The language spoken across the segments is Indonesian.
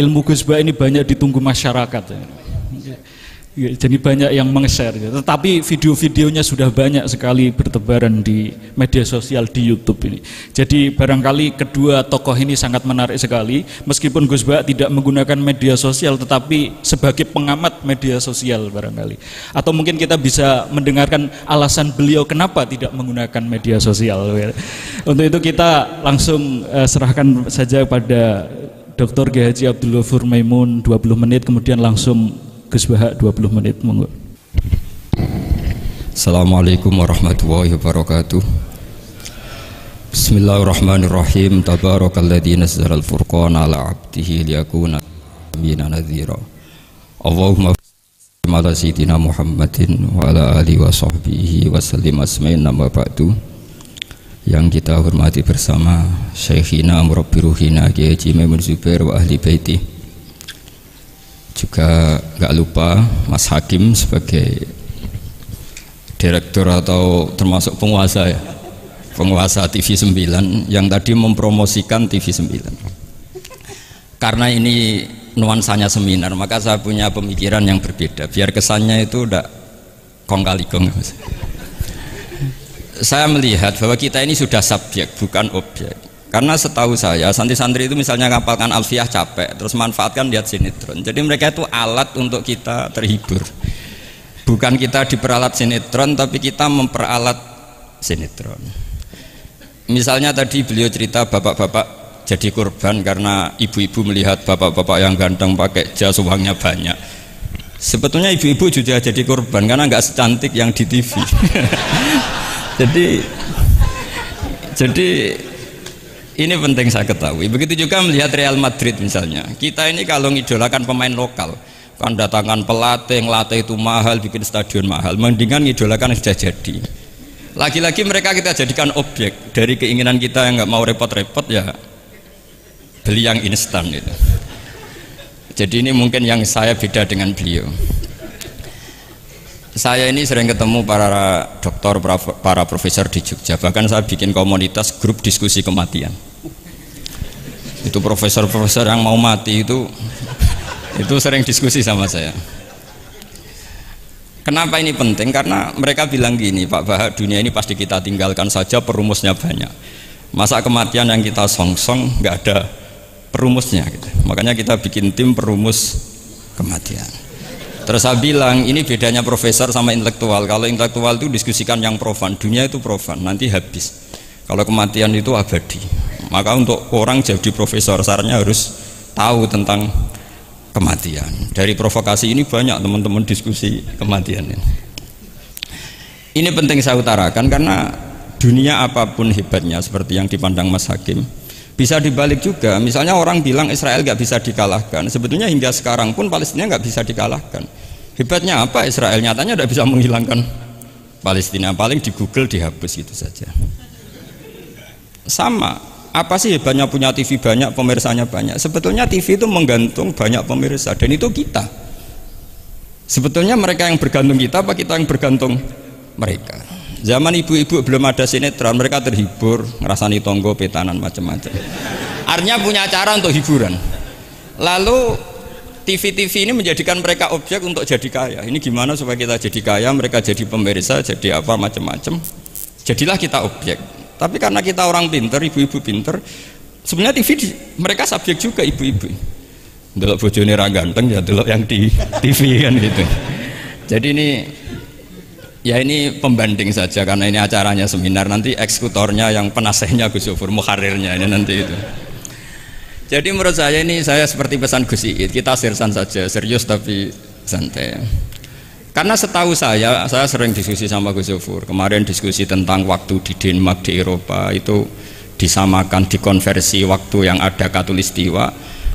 ilmu Gus Bah ini banyak ditunggu masyarakat. Ya, jadi banyak yang meng-share. Ya. Tetapi video-videonya sudah banyak sekali bertebaran di media sosial di YouTube ini. Jadi barangkali kedua tokoh ini sangat menarik sekali. Meskipun Gus Bah tidak menggunakan media sosial, tetapi sebagai pengamat media sosial barangkali. Atau mungkin kita bisa mendengarkan alasan beliau kenapa tidak menggunakan media sosial. Ya. Untuk itu kita langsung uh, serahkan saja pada Dr. G. Abdul Ghafur Maimun 20 menit, kemudian langsung Gus Baha 20 menit monggo. Assalamualaikum warahmatullahi wabarakatuh. Bismillahirrahmanirrahim. Tabarakalladzi nazzala al-furqana ala 'abdihi liyakuna mina nadhira. Allahumma ala sayyidina Muhammadin wa ala alihi wa sahbihi wa sallim asmain nama ba'du yang kita hormati bersama Syekhina Murabbi Ruhina Kiai Maimun Zubair wa ahli baiti. Juga nggak lupa Mas Hakim sebagai direktur atau termasuk penguasa ya penguasa TV 9 yang tadi mempromosikan TV 9 karena ini nuansanya seminar maka saya punya pemikiran yang berbeda. Biar kesannya itu udah kong kali kong saya melihat bahwa kita ini sudah subjek bukan objek karena setahu saya santri-santri itu misalnya ngapalkan alfiah capek, terus manfaatkan lihat sinetron. Jadi mereka itu alat untuk kita terhibur. Bukan kita diperalat sinetron, tapi kita memperalat sinetron. Misalnya tadi beliau cerita bapak-bapak jadi korban karena ibu-ibu melihat bapak-bapak yang ganteng pakai jas uangnya banyak. Sebetulnya ibu-ibu juga jadi korban karena nggak secantik yang di TV. jadi jadi ini penting saya ketahui. Begitu juga melihat Real Madrid misalnya. Kita ini kalau ngidolakan pemain lokal, kan datangkan pelatih, ngelatih itu mahal, bikin stadion mahal. Mendingan ngidolakan sudah jadi. Lagi-lagi mereka kita jadikan objek dari keinginan kita yang nggak mau repot-repot ya beli yang instan gitu. Jadi ini mungkin yang saya beda dengan beliau. Saya ini sering ketemu para dokter, para profesor di Jogja. Bahkan saya bikin komunitas grup diskusi kematian. Itu profesor-profesor yang mau mati itu itu sering diskusi sama saya. Kenapa ini penting? Karena mereka bilang gini Pak Bahak dunia ini pasti kita tinggalkan saja perumusnya banyak. Masa kematian yang kita song-song nggak ada perumusnya gitu. makanya kita bikin tim perumus kematian terus saya bilang ini bedanya profesor sama intelektual. Kalau intelektual itu diskusikan yang profan. Dunia itu profan nanti habis. Kalau kematian itu abadi. Maka untuk orang jadi profesor sarannya harus tahu tentang kematian. Dari provokasi ini banyak teman-teman diskusi kematian ini. Ini penting saya utarakan karena dunia apa pun hebatnya seperti yang dipandang Mas Hakim bisa dibalik juga. Misalnya orang bilang Israel nggak bisa dikalahkan. Sebetulnya hingga sekarang pun Palestina nggak bisa dikalahkan hebatnya apa? Israel nyatanya tidak bisa menghilangkan Palestina. Paling di Google dihapus itu saja. Sama. Apa sih hebatnya punya TV banyak pemirsanya banyak? Sebetulnya TV itu menggantung banyak pemirsa dan itu kita. Sebetulnya mereka yang bergantung kita apa kita yang bergantung mereka? Zaman ibu-ibu belum ada sinetron mereka terhibur ngerasani tonggo petanan macam-macam. Artinya punya cara untuk hiburan. Lalu TV-TV ini menjadikan mereka objek untuk jadi kaya ini gimana supaya kita jadi kaya mereka jadi pemirsa jadi apa macam-macam jadilah kita objek tapi karena kita orang pinter, ibu-ibu pinter, sebenarnya TV di, mereka subjek juga ibu-ibu. Delok bojone ra ganteng ya delok yang di TV kan gitu. Jadi ini ya ini pembanding saja karena ini acaranya seminar nanti eksekutornya yang penasehnya Gus Yofur muharirnya ini nanti itu. Jadi menurut saya ini saya seperti pesan Gus Iit, kita sirsan saja, serius tapi santai. Karena setahu saya, saya sering diskusi sama Gus Zofur. Kemarin diskusi tentang waktu di Denmark di Eropa itu disamakan dikonversi waktu yang ada katulistiwa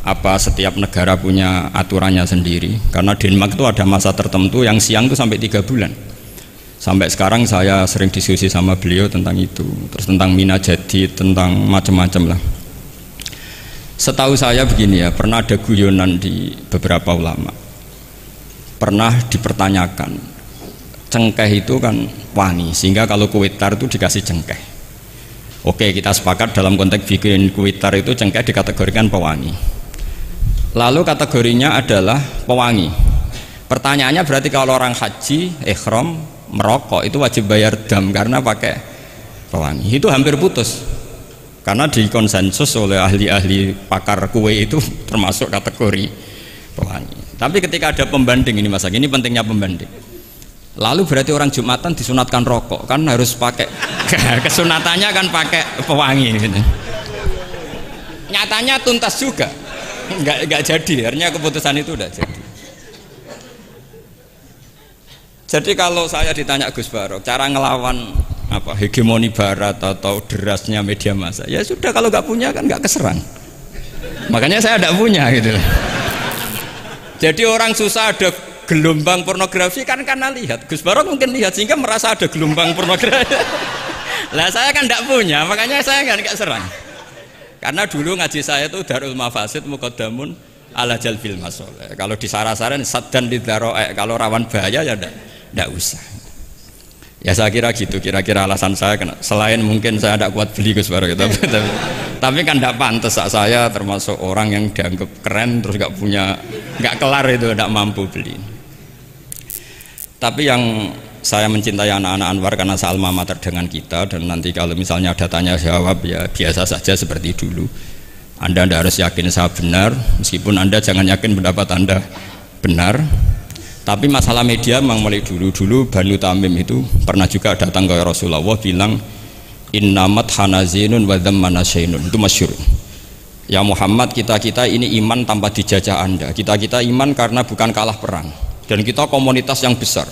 apa setiap negara punya aturannya sendiri karena Denmark itu ada masa tertentu yang siang itu sampai tiga bulan sampai sekarang saya sering diskusi sama beliau tentang itu terus tentang mina jadi tentang macam-macam lah setahu saya begini ya pernah ada guyonan di beberapa ulama pernah dipertanyakan cengkeh itu kan wangi sehingga kalau kuitar itu dikasih cengkeh oke kita sepakat dalam konteks bikin kuitar itu cengkeh dikategorikan pewangi Lalu kategorinya adalah pewangi. Pertanyaannya berarti kalau orang haji, ikhram, merokok itu wajib bayar dam karena pakai pewangi. Itu hampir putus. Karena dikonsensus oleh ahli-ahli pakar kue itu termasuk kategori pewangi. Tapi ketika ada pembanding ini Mas ini pentingnya pembanding. Lalu berarti orang Jumatan disunatkan rokok kan harus pakai kesunatannya kan pakai pewangi gitu. Nyatanya tuntas juga nggak nggak jadi akhirnya keputusan itu udah jadi jadi kalau saya ditanya Gus Barok cara ngelawan apa hegemoni barat atau derasnya media massa. Ya sudah kalau nggak punya kan nggak keserang. Makanya saya tidak punya gitu jadi orang susah ada gelombang pornografi kan karena lihat. Gus Barok mungkin lihat sehingga merasa ada gelombang pornografi. Lah saya kan tidak punya makanya saya kan nggak serang. Karena dulu ngaji saya itu Darul Mafasid Muqaddamun ala jalbil masoleh. Kalau di saran dan di daroe, kalau rawan bahaya ya tidak usah. Ya saya kira gitu, kira-kira alasan saya kena. Selain mungkin saya tidak kuat beli Gus Barok, tapi, tapi, tapi kan tidak pantas saya termasuk orang yang dianggap keren terus nggak punya, nggak kelar itu, tidak mampu beli. Tapi yang saya mencintai anak-anak Anwar karena salma mater dengan kita dan nanti kalau misalnya ada tanya jawab ya biasa saja seperti dulu. Anda tidak harus yakin saya benar. Meskipun anda jangan yakin pendapat anda benar tapi masalah media memang mulai dulu-dulu Banu Tamim itu pernah juga datang ke Rasulullah bilang innamat hanazinun wa manasainun itu masyur. Ya Muhammad kita-kita ini iman tanpa dijajah anda. Kita-kita iman karena bukan kalah perang. Dan kita komunitas yang besar.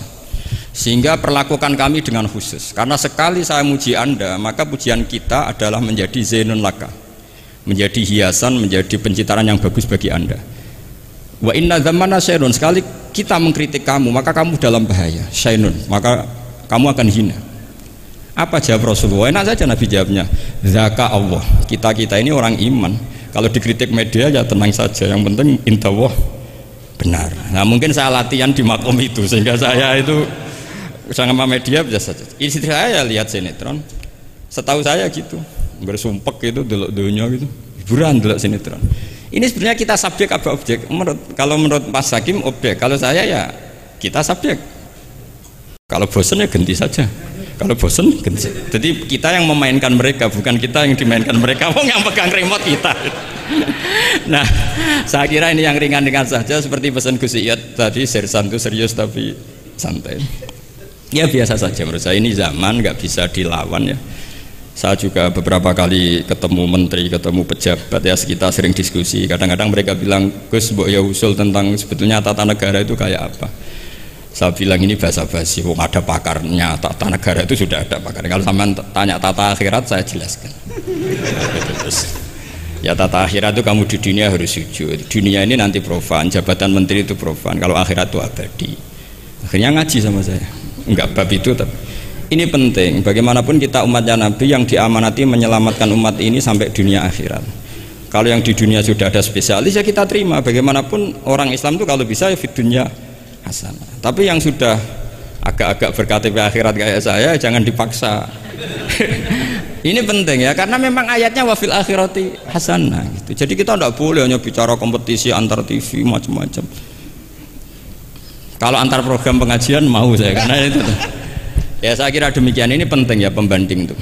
Sehingga perlakukan kami dengan khusus. Karena sekali saya muji anda maka pujian kita adalah menjadi zenun laka. Menjadi hiasan menjadi pencitraan yang bagus bagi anda wa inna zamana syairun sekali kita mengkritik kamu maka kamu dalam bahaya. Syairun maka kamu akan hina. Apa jawab Rasulullah? Enak saja Nabi jawabnya. Zaka Allah. Kita kita ini orang iman. Kalau dikritik media ya tenang saja. Yang penting intawah benar. Nah mungkin saya latihan di makom itu sehingga saya itu sama media biasa saja. Istri saya lihat sinetron. Setahu saya gitu. Bersumpek gitu dulu dunia gitu. Hiburan dulu sinetron ini sebenarnya kita subjek apa objek? Menurut kalau menurut Mas Hakim objek. Kalau saya ya kita subjek. Kalau bosan ya ganti saja. Kalau bosan ganti jadi kita yang memainkan mereka bukan kita yang dimainkan mereka. Mau yang pegang remote kita. Nah saya kira ini yang ringan-ringan saja. Seperti pesan Gus Iyad tadi sersan itu serius tapi santai. Ya biasa saja menurut saya. Ini zaman nggak bisa dilawan ya saya juga beberapa kali ketemu menteri, ketemu pejabat ya kita sering diskusi. Kadang-kadang mereka bilang, Gus, mbok ya usul tentang sebetulnya tata negara itu kayak apa. Saya bilang ini bahasa basi, oh, ada pakarnya, tata negara itu sudah ada pakar. Kalau sama tanya tata akhirat saya jelaskan. ya tata akhirat itu kamu di dunia harus sujud. Dunia ini nanti profan, jabatan menteri itu profan. Kalau akhirat itu abadi. Akhirnya ngaji sama saya enggak bab itu tapi ini penting. Bagaimanapun kita umatnya Nabi yang diamanati menyelamatkan umat ini sampai dunia akhirat. Kalau yang di dunia sudah ada spesialis ya kita terima. Bagaimanapun orang Islam itu kalau bisa ya di dunia hasanah. Tapi yang sudah agak-agak berKTP akhirat kayak saya jangan dipaksa. Ini penting ya karena memang ayatnya wafil akhirati hasanah. Gitu. jadi kita tidak boleh hanya bicara kompetisi antar TV macam-macam. Kalau antar program pengajian mau saya karena itu. Ya saya kira demikian ini penting ya pembanding itu.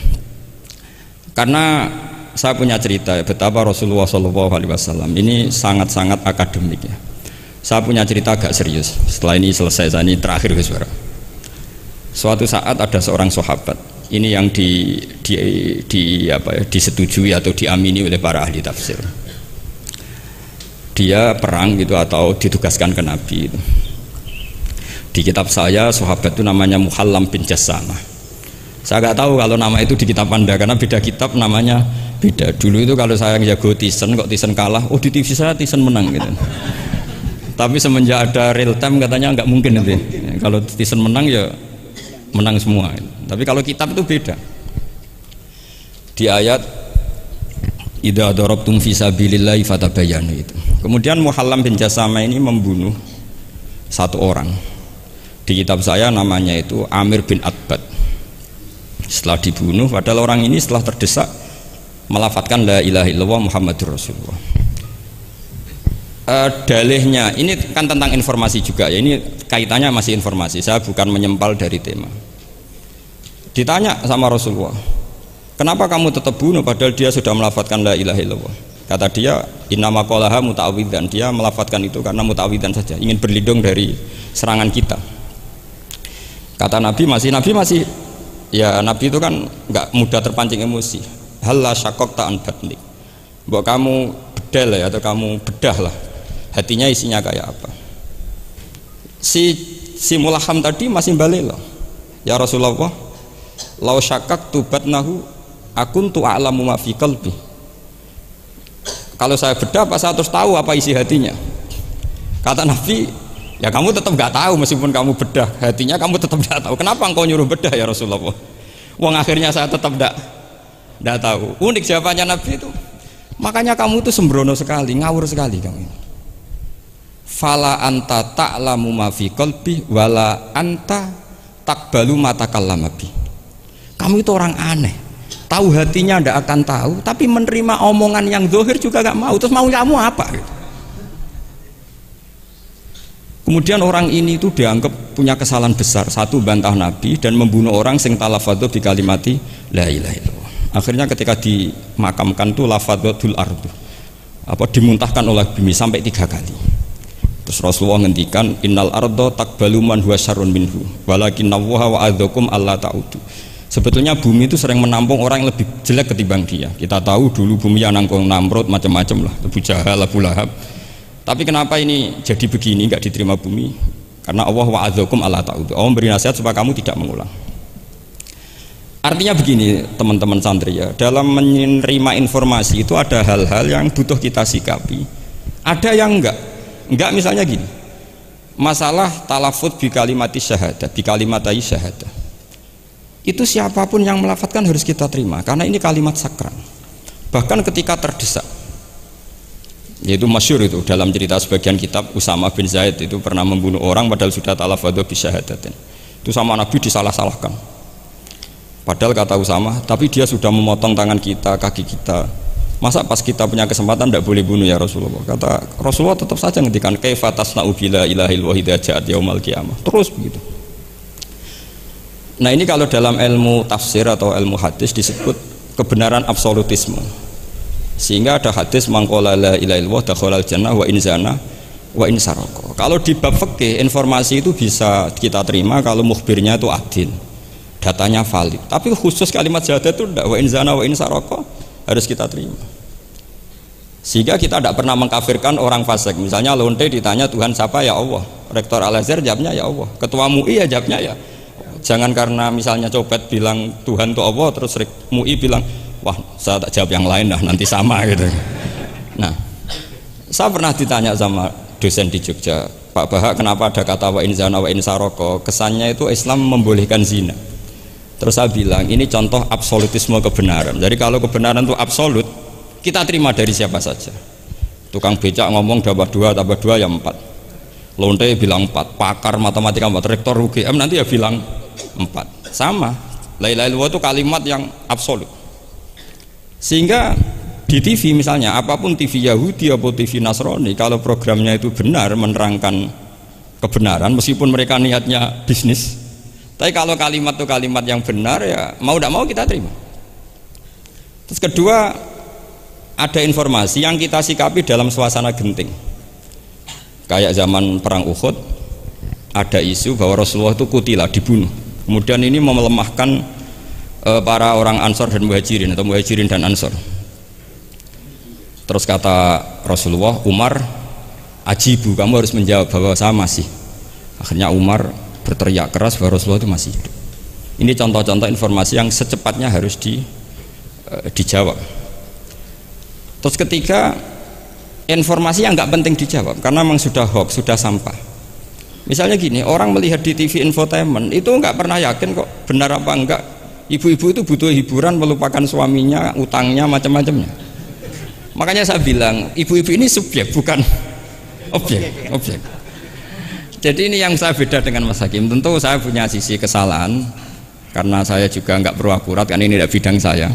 Karena saya punya cerita betapa Rasulullah Shallallahu Alaihi Wasallam ini sangat-sangat akademik ya. Saya punya cerita agak serius. Setelah ini selesai saya ini terakhir Gus Suatu saat ada seorang sahabat ini yang di, di, di apa ya, disetujui atau diamini oleh para ahli tafsir. Dia perang gitu atau ditugaskan ke Nabi itu di kitab saya sahabat itu namanya Muhallam bin Jassama saya nggak tahu kalau nama itu di kitab anda karena beda kitab namanya beda. Dulu itu kalau saya jago Tisen kok Tisen kalah? Oh di TV saya Tisen menang gitu. Tapi semenjak ada real time katanya nggak mungkin nanti. Kalau Tisen menang ya menang semua. Tapi kalau kitab itu beda. Di ayat Ida darabtum fi sabilillahi fatabayanu itu. Kemudian Muhallam bin Jasama ini membunuh satu orang di kitab saya namanya itu Amir bin Atbad setelah dibunuh padahal orang ini setelah terdesak melafatkan la ilaha illallah Muhammadur Rasulullah. Uh, dalihnya ini kan tentang informasi juga ya ini kaitannya masih informasi saya bukan menyempal dari tema. Ditanya sama Rasulullah kenapa kamu tetap bunuh padahal dia sudah melafatkan la ilaha illallah? Kata dia innama qolaha muta'awidan dia melafatkan itu karena muta'awidan saja ingin berlindung dari serangan kita kata Nabi masih Nabi masih ya Nabi itu kan nggak mudah terpancing emosi. Hal la syakok ta'an batnik buat kamu bedel ya atau kamu bedah lah. Hatinya isinya kayak apa. Si si mulaham tadi masih balik loh. Ya Rasulullah lau syakak tubat nahu akun tu a'lamu ma fi qalbi. Kalau saya bedah apa saya terus tahu apa isi hatinya. Kata Nabi ya kamu tetap nggak tahu meskipun kamu bedah hatinya kamu tetap nggak tahu. Kenapa engkau nyuruh bedah ya Rasulullah? Wong akhirnya saya tetap tidak tidak tahu. Unik jawabannya Nabi itu. Makanya kamu itu sembrono sekali ngawur sekali kamu fala anta ta'lamu ma fi qalbi wala anta takbalu mata bi. Kamu itu orang aneh. Tahu hatinya ndak akan tahu tapi menerima omongan yang zohir juga gak mau. Terus mau kamu apa Kemudian orang ini itu dianggap punya kesalahan besar. Satu bantah Nabi dan membunuh orang sing talafadhu di kalimati la ilaha illallah. Akhirnya ketika dimakamkan tuh lafadhatul ardu. Apa dimuntahkan oleh bumi sampai tiga kali. Terus Rasulullah ngendikan innal ardo takbalu man huwa syarrun minhu walakin nawwaha wa adzakum alla ta'udu. Sebetulnya bumi itu sering menampung orang yang lebih jelek ketimbang dia. Kita tahu dulu bumi yang nangkung Namrud macam-macam lah, Abu Jahal, Abu Lahab. Tapi kenapa ini jadi begini nggak diterima bumi? Karena Allah wa adzakum alla ta'udu. Allah memberi nasihat supaya kamu tidak mengulang. Artinya begini teman-teman santri ya, dalam menerima informasi itu ada hal-hal yang butuh kita sikapi. Ada yang enggak, Enggak misalnya gini. Masalah talafut bi kalimati syahadat, bi kalimatai syahadat. Itu siapa pun yang melafatkan harus kita terima karena ini kalimat sakral. Bahkan ketika terdesak. Yaitu masyur itu dalam cerita sebagian kitab Usama bin Zaid itu pernah membunuh orang padahal sudah talafadu bi syahadatin. Itu sama Nabi disalah-salahkan. Padahal kata Usama, tapi dia sudah memotong tangan kita, kaki kita, Masa pas kita punya kesempatan tidak boleh bunuh ya Rasulullah? Kata Rasulullah tetap saja ngendikan kaifa tasna'u bila ilahil wahid ja'at yaumal qiyamah. Terus begitu. Nah ini kalau dalam ilmu tafsir atau ilmu hadis disebut kebenaran absolutisme. Sehingga ada hadis mangkola la ilaha illallah dakhalal jannah wa inzana wa insaroko. Kalau di bab fikih informasi itu bisa kita terima kalau mukhbirnya itu adil. Datanya valid. Tapi khusus kalimat syahadat itu tidak wa inzana wa insaroko harus kita terima sehingga kita tidak pernah mengkafirkan orang fasik misalnya lonte ditanya Tuhan siapa ya Allah rektor Al Azhar jawabnya ya Allah ketua MUI ya jawabnya ya jangan karena misalnya copet bilang Tuhan itu Allah terus MUI bilang wah saya tak jawab yang lain dah nanti sama gitu nah saya pernah ditanya sama dosen di Jogja Pak Bahak kenapa ada kata wa in zana wa in saroko kesannya itu Islam membolehkan zina Terus saya bilang ini contoh absolutisme kebenaran. Jadi kalau kebenaran itu absolut, kita terima dari siapa saja. Tukang becak ngomong dapat dua, tambah dua ya empat. Lonte bilang empat, pakar matematika empat, rektor UGM nanti ya bilang empat. Sama. Lain-lain itu kalimat yang absolut. Sehingga di TV misalnya, apa pun TV Yahudi atau TV Nasrani, kalau programnya itu benar menerangkan kebenaran, meskipun mereka niatnya bisnis, tapi kalau kalimat itu kalimat yang benar ya mau tidak mau kita terima. Terus kedua ada informasi yang kita sikapi dalam suasana genting. Kayak zaman perang Uhud ada isu bahwa Rasulullah itu kutilah dibunuh. Kemudian ini melemahkan e, para orang Ansor dan Muhajirin atau Muhajirin dan Ansor. Terus kata Rasulullah, Umar, ajibu kamu harus menjawab bahwa saya masih. Akhirnya Umar berteriak keras bahwa Rasulullah itu masih hidup. Ini contoh-contoh informasi yang secepatnya harus di, e, dijawab. Terus ketiga, informasi yang nggak penting dijawab karena memang sudah hoax, sudah sampah. Misalnya gini, orang melihat di TV infotainment itu nggak pernah yakin kok benar apa enggak. Ibu-ibu itu butuh hiburan melupakan suaminya, utangnya, macam-macamnya. Makanya saya bilang, ibu-ibu ini subjek bukan objek, objek. Jadi ini yang saya beda dengan Mas Hakim. Tentu saya punya sisi kesalahan karena saya juga nggak perlu akurat karena ini tidak bidang saya.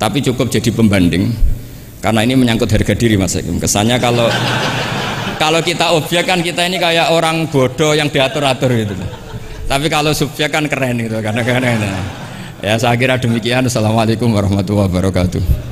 Tapi cukup jadi pembanding karena ini menyangkut harga diri Mas Hakim. Kesannya kalau kalau kita objek kan kita ini kayak orang bodoh yang diatur-atur gitu. Tapi kalau subjek kan keren gitu, karena keren. Ya saya kira demikian. Assalamualaikum warahmatullahi wabarakatuh.